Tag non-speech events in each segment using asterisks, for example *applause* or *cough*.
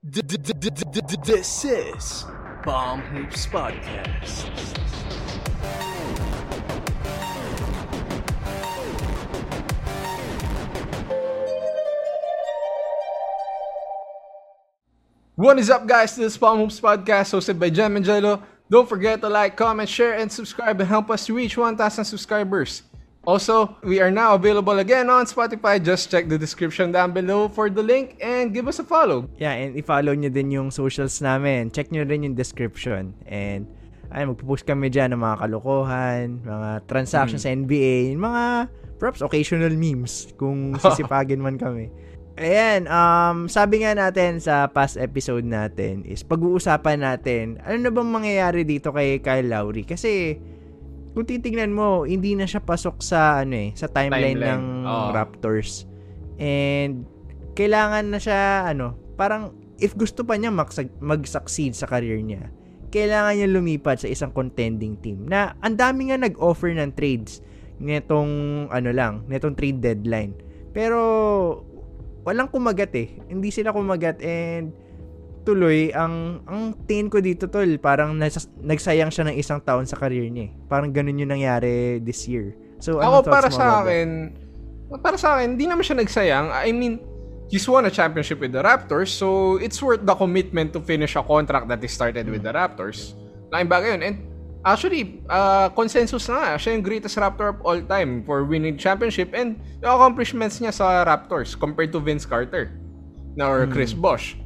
This is Bomb Hoops Podcast. What is up, guys? This is Bomb Hoops Podcast hosted by Jem and Jello. Don't forget to like, comment, share, and subscribe and help us reach 1,000 subscribers. Also, we are now available again on Spotify. Just check the description down below for the link and give us a follow. Yeah, and i-follow nyo din yung socials namin. Check nyo rin yung description. And ay magpo-post kami dyan ng mga kalokohan, mga transactions sa NBA, yung mga props, occasional memes kung *laughs* sisipagin man kami. Ayan, um, sabi nga natin sa past episode natin is pag-uusapan natin ano na bang mangyayari dito kay Kyle Lowry kasi kung titingnan mo, hindi na siya pasok sa ano eh, sa timeline, Timeline. ng Oo. Raptors. And kailangan na siya ano, parang if gusto pa niya mag-succeed sa career niya, kailangan niya lumipat sa isang contending team na ang dami nga nag-offer ng trades netong ano lang, netong trade deadline. Pero walang kumagat eh. Hindi sila kumagat and tuloy ang ang tingin ko dito tol parang nas- nagsayang siya ng isang taon sa career niya eh. Parang ganun yung nangyari this year. So Ako ano thoughts para sa about that? akin, para sa akin, hindi naman siya nagsayang. I mean, he's won a championship with the Raptors, so it's worth the commitment to finish a contract that he started with the Raptors. Laking bagay yun. And actually, uh, consensus na nga, siya yung greatest Raptor of all time for winning championship and yung accomplishments niya sa Raptors compared to Vince Carter na or Chris Bosh.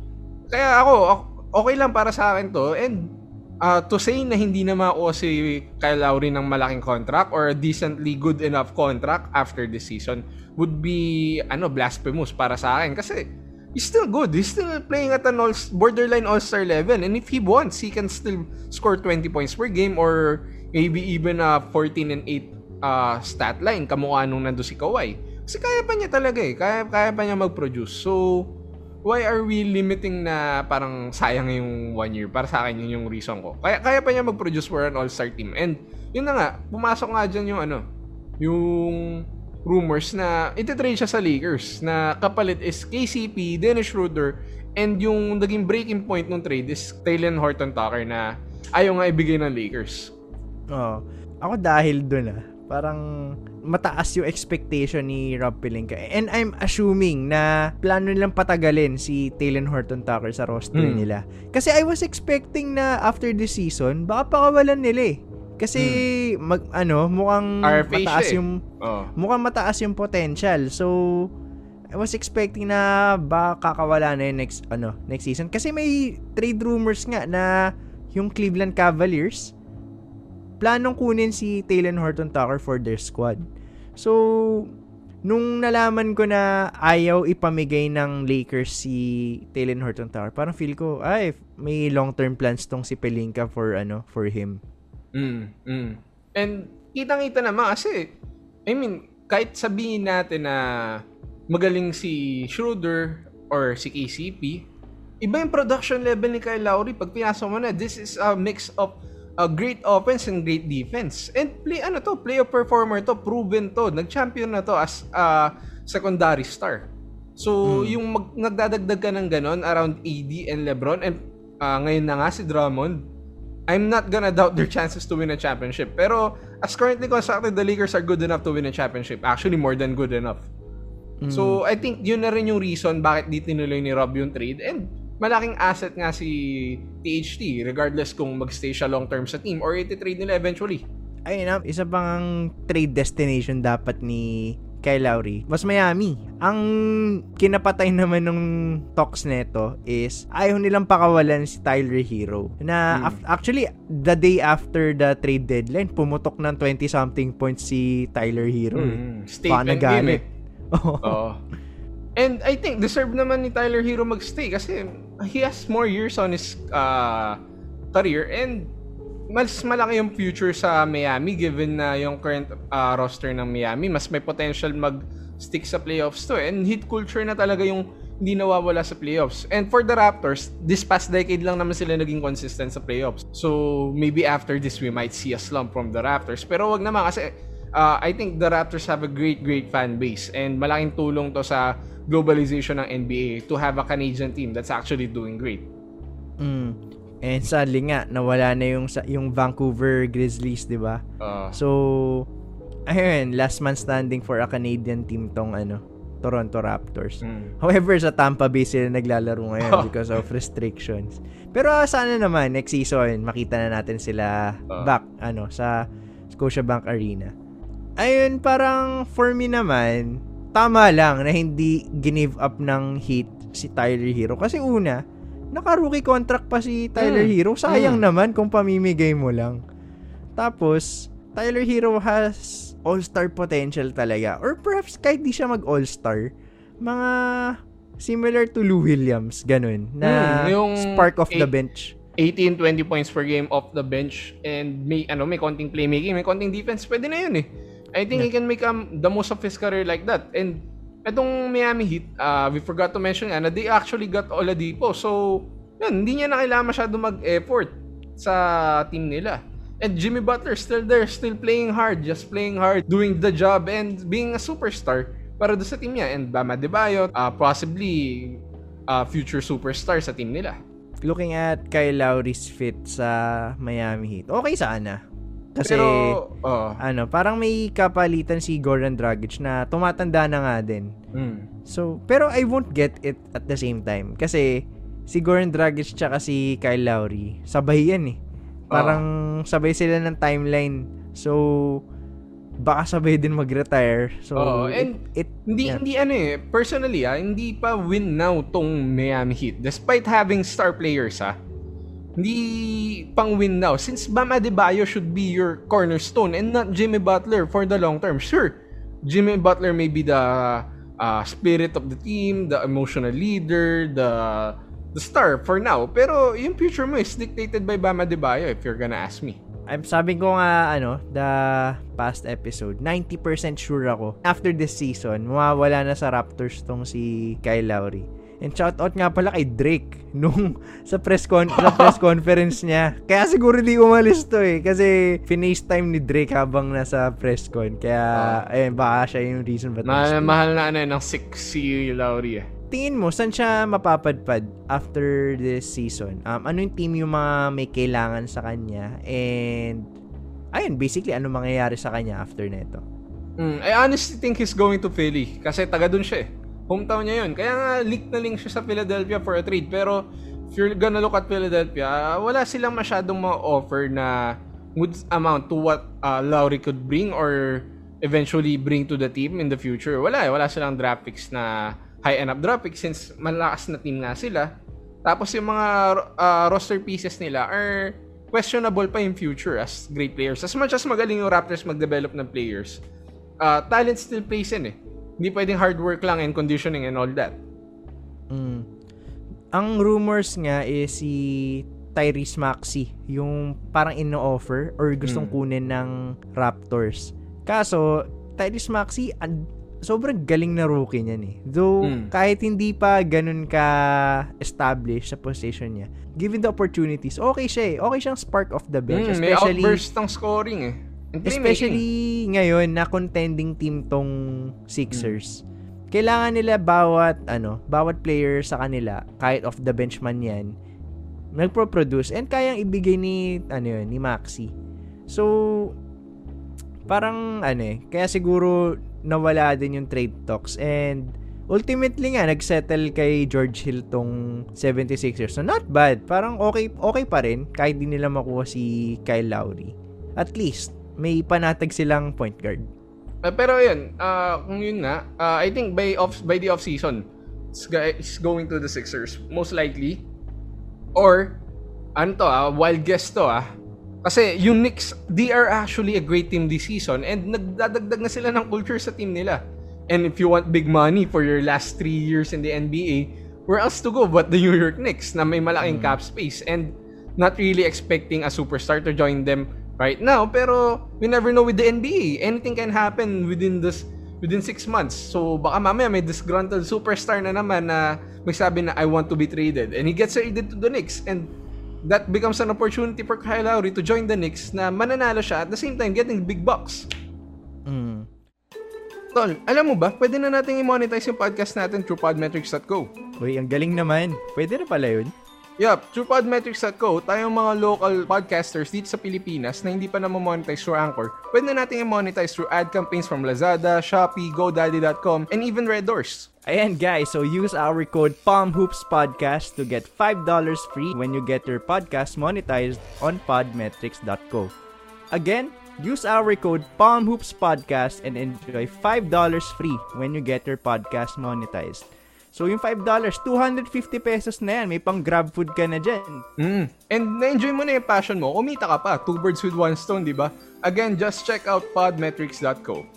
Kaya ako, ak- okay lang para sa akin to and uh, to say na hindi na makuha si Kyle Lowry ng malaking contract or decently good enough contract after this season would be ano blasphemous para sa akin kasi he's still good. He's still playing at an all, borderline all-star level and if he wants, he can still score 20 points per game or maybe even a 14 and 8 uh, stat line kamukha nung nando si Kawhi. Kasi kaya pa niya talaga eh. Kaya, kaya pa niya mag-produce. So, why are we limiting na parang sayang yung one year? Para sa akin, yun yung reason ko. Kaya, kaya pa niya mag-produce for an all-star team. And, yun na nga, pumasok nga dyan yung ano, yung rumors na ititrade siya sa Lakers na kapalit is KCP, Dennis Schroeder, and yung naging breaking point ng trade is Taylor Horton Tucker na ayaw nga ibigay ng Lakers. Oo. Ako dahil doon ah, parang mataas yung expectation ni Rob Pelinka. And I'm assuming na plano nilang patagalin si Taylor Horton Tucker sa roster Mm. nila. Kasi I was expecting na after this season, baka pakawalan nila eh. Kasi mag ano, mukhang RFA mataas siya eh. yung Oh. mukhang mataas yung potential. So I was expecting na baka kakawala na yung next ano, next season kasi may trade rumors nga na yung Cleveland Cavaliers planong kunin si Taylor Horton Tucker for their squad. So, nung nalaman ko na ayaw ipamigay ng Lakers si Taylor Horton Tucker, parang feel ko, ay, may long-term plans tong si Pelinka for, ano, for him. Mm, mm. And kitang-kita naman kasi, I mean, kahit sabihin natin na magaling si Schroeder or si KCP, iba yung production level ni Kyle Lowry pag pinasok mo na. This is a mix of a great offense and great defense. And play ano to, play of performer to, proven to. Nag-champion na to as a secondary star. So, yung mag, nagdadagdag ka ng ganon around AD and LeBron and ah, ngayon na nga si Drummond, I'm not gonna doubt their chances to win a championship. Pero as currently constructed, the Lakers are good enough to win a championship. Actually, more than good enough. So, I think yun na rin yung reason bakit di tinuloy ni Rob yung trade. And malaking asset nga si THT regardless kung magstay siya long term sa team or iti-trade nila eventually. Ayun na, isa pang trade destination dapat ni Kyle Lowry was Miami. Ang kinapatay naman ng talks neto is ayaw nilang pakawalan si Tyler Hero. Na af- actually, the day after the trade deadline, pumutok ng 20-something points si Tyler Hero. eh. Mm, Baka statement game eh. Oo. And I think deserve naman ni Tyler Hero magstay kasi he has more years on his uh, career and mas malaki yung future sa Miami given na yung current uh, roster ng Miami mas may potential mag stick sa playoffs to and hit culture na talaga yung hindi nawawala sa playoffs. And for the Raptors, this past decade lang naman sila naging consistent sa playoffs. So, maybe after this, we might see a slump from the Raptors. Pero wag naman kasi uh, I think the Raptors have a great, great fan base and malaking tulong to sa globalization ng NBA to have a Canadian team that's actually doing great. Mm. And sadly nga, nawala na yung, yung Vancouver Grizzlies, di ba? Uh, so, ayun, last man standing for a Canadian team tong ano, Toronto Raptors. mm. However, sa Tampa Bay sila naglalaro ngayon *laughs* because of restrictions. Pero uh, sana naman next season makita na natin sila Uh. back ano sa Scotiabank Arena. Ayun, parang for me naman, tama lang na hindi give up ng Heat si Tyler Hero kasi una, naka-rookie contract pa si Tyler Mm. Hero. Sayang Mm. naman kung pamimigay mo lang. Tapos, Tyler Hero has all-star potential talaga. Or perhaps kahit di siya mag-all-star, mga similar to Lou Williams, ganun, na Mm, yung spark of the eight- bench. 18, 20 points per game off the bench and may ano may konting playmaking, may konting defense, pwede na yun eh. I think he can make um, the most of his career like that. And etong Miami Heat, uh, we forgot to mention nga na they actually got Oladipo. So, yun, hindi niya na kailangan masyado mag-effort sa team nila. And Jimmy Butler still there, still playing hard, just playing hard, doing the job and being a superstar para do sa team niya. And Bama Debayo, uh, possibly uh, future superstar sa team nila. Looking at Kyle Lowry's fit sa Miami Heat, okay sana. Kasi, Pero, oh, ano, parang may kapalitan si Goran Dragic na tumatanda na nga din. mm. So, pero I won't get it at the same time. Kasi, si Goran Dragic tsaka si Kyle Lowry, sabay yan eh. Parang sabay sila ng timeline. So, baka sabay din mag-retire. So, Oo, and it, it Hindi, yeah. hindi ano eh, personally ah, hindi pa win now tong Miami Heat. Despite having star players ah, hindi pang win now. Since Bam Adebayo should be your cornerstone and not Jimmy Butler for the long term. Sure, Jimmy Butler may be the uh, spirit of the team, the emotional leader, the the star for now. Pero yung future mo is dictated by Bam Adebayo if you're gonna ask me. I'm sabi ko nga ano, the past episode, 90% sure ako after this season, mawawala na sa Raptors tong si Kyle Lowry. And shout out nga pala kay Drake *laughs* nung sa press con sa press *laughs* conference niya. Kaya siguro di umalis to eh kasi FaceTime ni Drake habang nasa press con. Kaya ayun baka siya yung reason ba't Ma- mahal na ano eh, ng 6 si Lowry eh. Tingin mo saan siya mapapadpad after this season? Um, ano yung team yung mga may kailangan sa kanya? And ayun, basically ano mangyayari sa kanya after neto? Mm, I honestly think he's going to Philly kasi taga dun siya eh. Hometown niya yun. Kaya nga leak na link siya sa Philadelphia for a trade. Pero if you're gonna look at Philadelphia, wala silang masyadong ma-offer na good amount to what uh, Lowry could bring or eventually bring to the team in the future. Wala eh. Wala silang draft picks na high enough draft picks since malakas na team nga sila. Tapos yung mga uh, roster pieces nila are questionable pa in future as great players. As much as magaling yung Raptors mag-develop ng players, uh, talent still plays in eh. Hindi pwedeng hard work lang and conditioning and all that. Mm. Ang rumors nga is si Tyrese Maxey, yung parang ino-offer or gustong Mm. kunin ng Raptors. Kaso, Tyrese Maxey, an- sobrang galing na rookie niyan eh. Though, Mm. kahit hindi pa ganun ka-established sa position niya, given the opportunities, okay siya eh. Okay siyang spark of the bench. Mm, may especially, outburst ng scoring eh. Especially ngayon na contending team tong Sixers. Kailangan nila bawat ano, bawat player sa kanila, kahit off the bench man 'yan, nagpo-produce and kayang ibigay ni ano yun, ni Maxi. So parang ano eh, kaya siguro nawala din yung trade talks and ultimately nga nagsettle kay George Hill tong 76ers. So not bad, parang okay okay pa rin kahit di nila makuha si Kyle Lowry. At least may panatag silang point guard. Uh, pero yun, uh, kung yun nga, uh, I think by off by the off season, it's going to the Sixers most likely. Or ano to ah, wild guess to ah. Kasi yung Knicks, they are actually a great team this season and nagdadagdag na sila ng culture sa team nila. And if you want big money for your last three years in the NBA, where else to go but the New York Knicks na may malaking cap space and not really expecting a superstar to join them right now. Pero we never know with the NBA. Anything can happen within this within six months. So baka mamaya may disgruntled superstar na naman na magsabi na I want to be traded and he gets traded to the Knicks and that becomes an opportunity for Kyle Lowry to join the Knicks na mananalo siya at the same time getting big bucks. Mm. Tol, alam mo ba, pwede na natin i-monetize yung podcast natin through podmetrics.co. Uy, ang galing naman. Pwede na pala yun. Yup, through podmetrics.co, tayong mga local podcasters dito sa Pilipinas na hindi pa na monetize through Anchor, pwede na natin i-monetize through ad campaigns from Lazada, Shopee, GoDaddy.com, and even Red Doors. Ayan guys, so use our code PalmHoopsPodcast to get $5 free when you get your podcast monetized on podmetrics.co. Again, use our code PalmHoopsPodcast and enjoy $5 free when you get your podcast monetized. So yung $5, 250 pesos na yan. May pang grab food ka na dyan. Mm. And na-enjoy mo na yung passion mo, kumita ka pa. Two birds with one stone, di ba? Again, just check out podmetrics.co.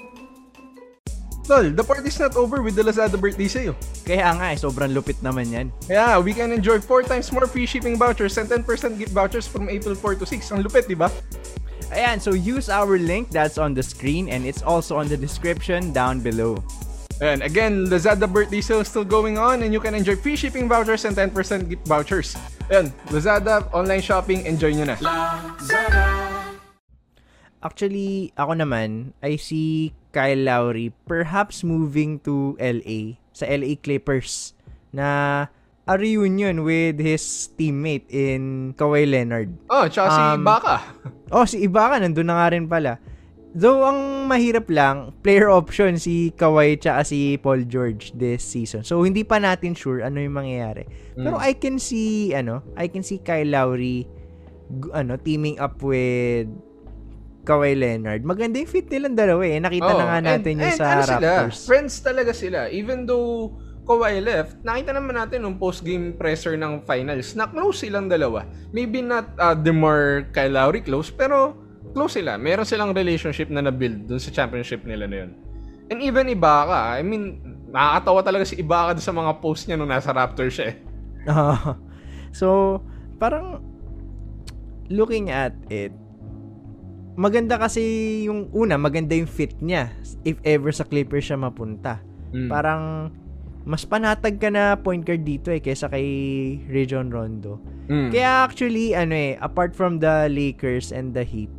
Tol, the party's not over with the Lazada birthday sale. Kaya nga eh, sobrang lupit naman yan. Yeah, we can enjoy 4 times more free shipping vouchers and 10% gift vouchers from April 4 to 6. Ang lupit, di ba? Ayan, so use our link that's on the screen and it's also on the description down below. And again, Lazada birthday sale is still going on and you can enjoy free shipping vouchers and 10% gift vouchers. Ayan, Lazada, online shopping, enjoy nyo na. Actually, ako naman, I see Kyle Lowry perhaps moving to LA, sa LA Clippers, na a reunion with his teammate in Kawhi Leonard. Oh, tsaka si Um, Baka. Oh, si Ibaka, nandun na nga rin pala. Though, ang mahirap lang, player option si Kawhi tsaka si Paul George this season. So, hindi pa natin sure ano yung mangyayari. Pero I can see, ano, I can see Kyle Lowry, ano, teaming up with Kawhi Leonard. Maganda yung fit nilang dalawa eh. Nakita na Oh, nga natin and- yung and sa ano sila, Raptors. friends talaga sila. Even though Kawhi left, nakita naman natin nung post-game presser ng finals na close silang dalawa. Maybe not uh, DeMar Kyle Lowry close, pero close sila. Meron silang relationship na na-build dun sa championship nila na yun. And even Ibaka, I mean, nakakatawa talaga si Ibaka sa mga post niya nung nasa Raptors siya eh. Ah, so, parang looking at it, maganda kasi yung una, maganda yung fit niya if ever sa Clippers siya mapunta. Mm. Parang mas panatag ka na point guard dito eh kaysa kay Rajon Rondo. Mm. Kaya actually ano eh, apart from the Lakers and the Heat,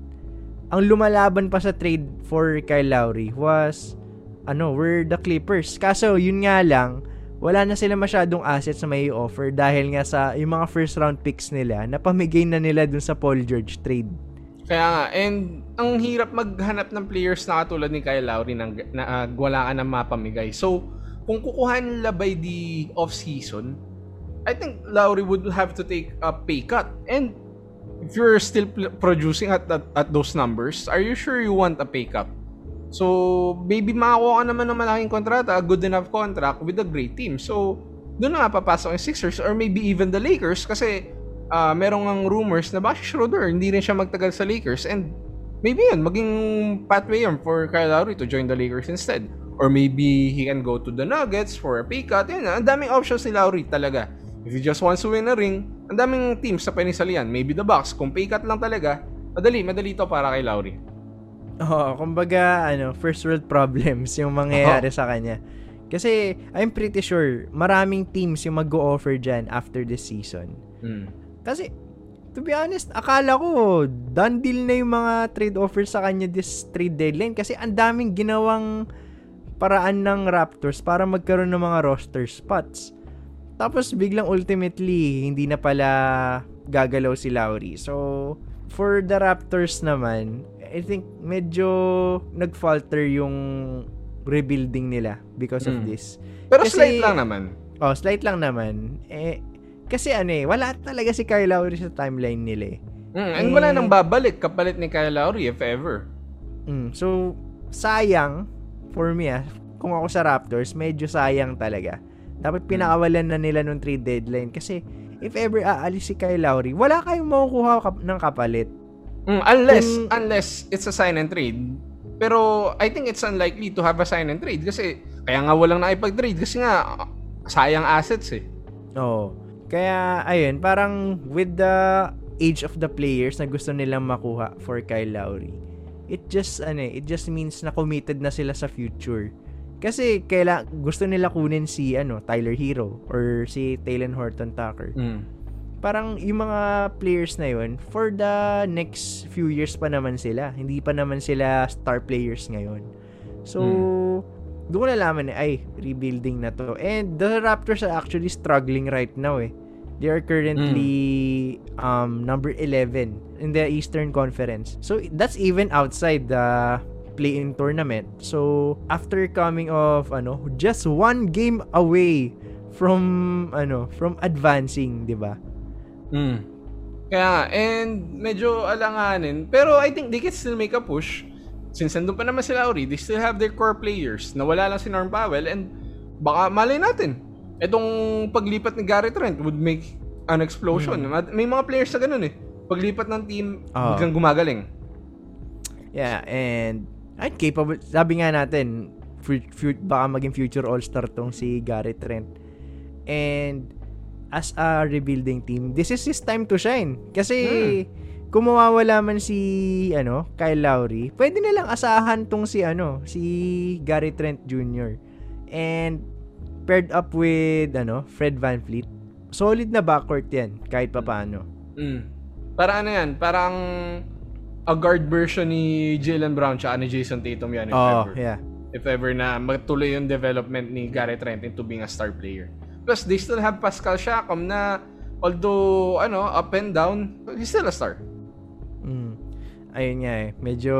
ang lumalaban pa sa trade for Kyle Lowry was ano, were the Clippers. Kaso yun nga lang, wala na sila masyadong assets na may offer dahil nga sa yung mga first round picks nila, napamigay na nila dun sa Paul George trade. Kaya nga, and ang hirap maghanap ng players na katulad ni Kyle Lowry na, na ah, wala ka na mapamigay. So, kung kukuhan nila by the off-season, I think Lowry would have to take a pay cut. And if you're still producing at, at, at those numbers, are you sure you want a pay cut? So, maybe makakuha ka naman ng malaking kontrata, a good enough contract with a great team. So, doon na nga papasok yung Sixers or maybe even the Lakers kasi ah merong ang rumors na baka Schroeder hindi rin siya magtagal sa Lakers and maybe yun, maging pathway yun for Kyle Lowry to join the Lakers instead. Or maybe he can go to the Nuggets for a pay cut. Yun, ang daming options ni Lowry talaga. If he just wants to win a ring, ang daming teams sa penisalian. Maybe the Bucks. Kung pay cut lang talaga, madali, madali to para kay Lowry. Oh, kumbaga ano, first world *laughs* problems yung mangyayari sa kanya. Kasi I'm pretty sure maraming teams yung mag-o-offer dyan after this season. Mm. Kasi, to be honest, akala ko, done deal na yung mga trade offers sa kanya this trade deadline. Kasi ang daming ginawang paraan ng Raptors para magkaroon ng mga roster spots. Tapos, biglang ultimately, hindi na pala gagalaw si Lowry. So, for the Raptors naman, I think medyo nag-falter yung rebuilding nila because of Mm. this. Pero Kasi- slight lang naman. Oh, slight lang naman. Eh, kasi ano eh, wala talaga si Kyle Lowry sa timeline nila eh. Mm, and Eh, wala nang babalik kapalit ni Kyle Lowry if ever. Mm, so, sayang, for me ah, kung ako sa Raptors, medyo sayang talaga. Dapat pinakawalan na nila nung trade deadline kasi if ever aalis si Kyle Lowry, wala kayong makukuha kap- ng kapalit. Mm, unless Kung- unless it's a sign and trade. Pero I think it's unlikely to have a sign and trade kasi kaya nga walang nakipag-trade kasi nga sayang assets eh. Oo. Kaya, ayun, parang with the age of the players na gusto nilang makuha for Kyle Lowry, it just, ano eh, it just means na committed na sila sa future. Kasi, kaila, gusto nila kunin si, ano, Tyler Hero or si Taylor Horton Tucker. Mm. parang yung mga players na yun, for the next few years pa naman sila. Hindi pa naman sila star players ngayon. So, Hmm. doon ko nalaman na, ay, rebuilding na to. And the Raptors are actually struggling right now eh. They are currently um, number 11 in the Eastern Conference. So, that's even outside the play-in tournament. So, after coming off, ano, just one game away from, ano, from advancing, di ba? Mm. Kaya and medyo alanganin. Pero I think they can still make a push. Since nandun pa naman sila already, they still have their core players. Nawala lang si Norm Powell and baka malay natin. Itong paglipat ni Gary Trent would make an explosion. May mga players na ganun eh. Paglipat ng team, Oo. biglang gumagaling. Yeah, and ay capable. Sabi nga natin, fu- fu- baka maging future all-star tong si Gary Trent. And as a rebuilding team, this is his time to shine. Kasi kung mawawala man si ano, Kyle Lowry, pwede nilang asahan tong si ano, si Gary Trent Jr. And paired up with ano, Fred VanVleet. Solid na backcourt 'yan kahit papaano. Mm. Para ano yan, parang a guard version ni Jalen Brown tsaka ni Jason Tatum yan if Oh, ever. yeah. If ever na magtuloy yung development ni Garrett Trent into being a star player. Plus, they still have Pascal Siakam na although, ano, up and down, he's still a star. Mm. Ayun nga eh. Medyo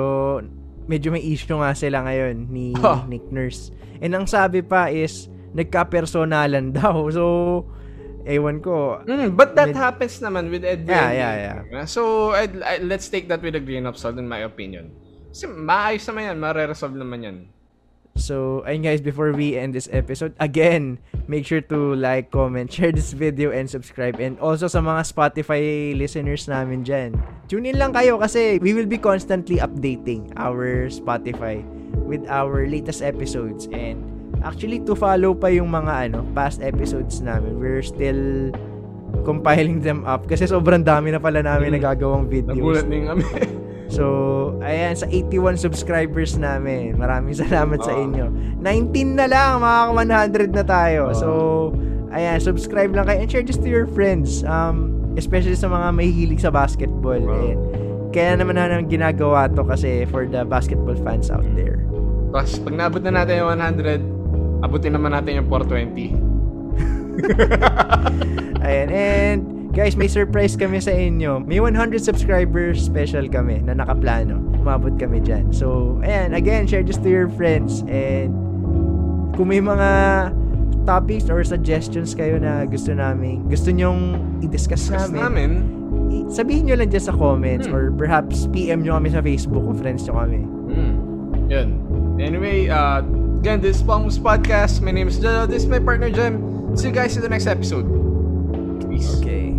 medyo may issue nga sila ngayon ni Oh. Nick Nurse. And ang sabi pa is nagka-personalan *laughs* daw. So ewan ko. Mm, but that Med- happens naman with Ed Yeah, yeah, yeah. So, I, I- let's take that with a grain of salt in my opinion. Kasi maayos naman yan, mare-resolve naman yan. So ayun guys, before we end this episode, again, make sure to like, comment, *laughs* share this video, and subscribe. And also sa mga Spotify listeners namin dyan, tune in lang kayo kasi we will be constantly updating our Spotify with our latest episodes. And actually, to follow pa yung mga ano past episodes namin, we're still compiling them up kasi sobrang dami na pala namin Mm. nagagawang videos. Nagulat din kami. So, ayan, sa 81 subscribers namin, maraming *laughs* salamat sa Oo. inyo. 19 na lang, mga 100 na tayo. Oo. So, ayan, subscribe lang kayo and share this to your friends. Um, especially sa mga mahihilig sa basketball. Wow. And, kaya naman na namin ginagawa to kasi for the basketball fans out there. Tapos, pag naabot na natin yung 100, abutin naman natin yung 420. *laughs* Ayan, and guys, may surprise kami sa inyo. May 100 subscribers special kami na nakaplano. Umabot kami dyan. So, ayan, again, share this to your friends. And kung may mga topics or suggestions kayo na gusto namin, gusto nyong i-discuss namin, namin, sabihin nyo lang dyan sa comments Hmm. or perhaps PM nyo kami sa Facebook kung friends nyo kami. mm, yun. Anyway, uh, again, this is Palms Podcast. My name is Jello. This is my partner, Jem. See you guys in the next episode. Peace. Okay.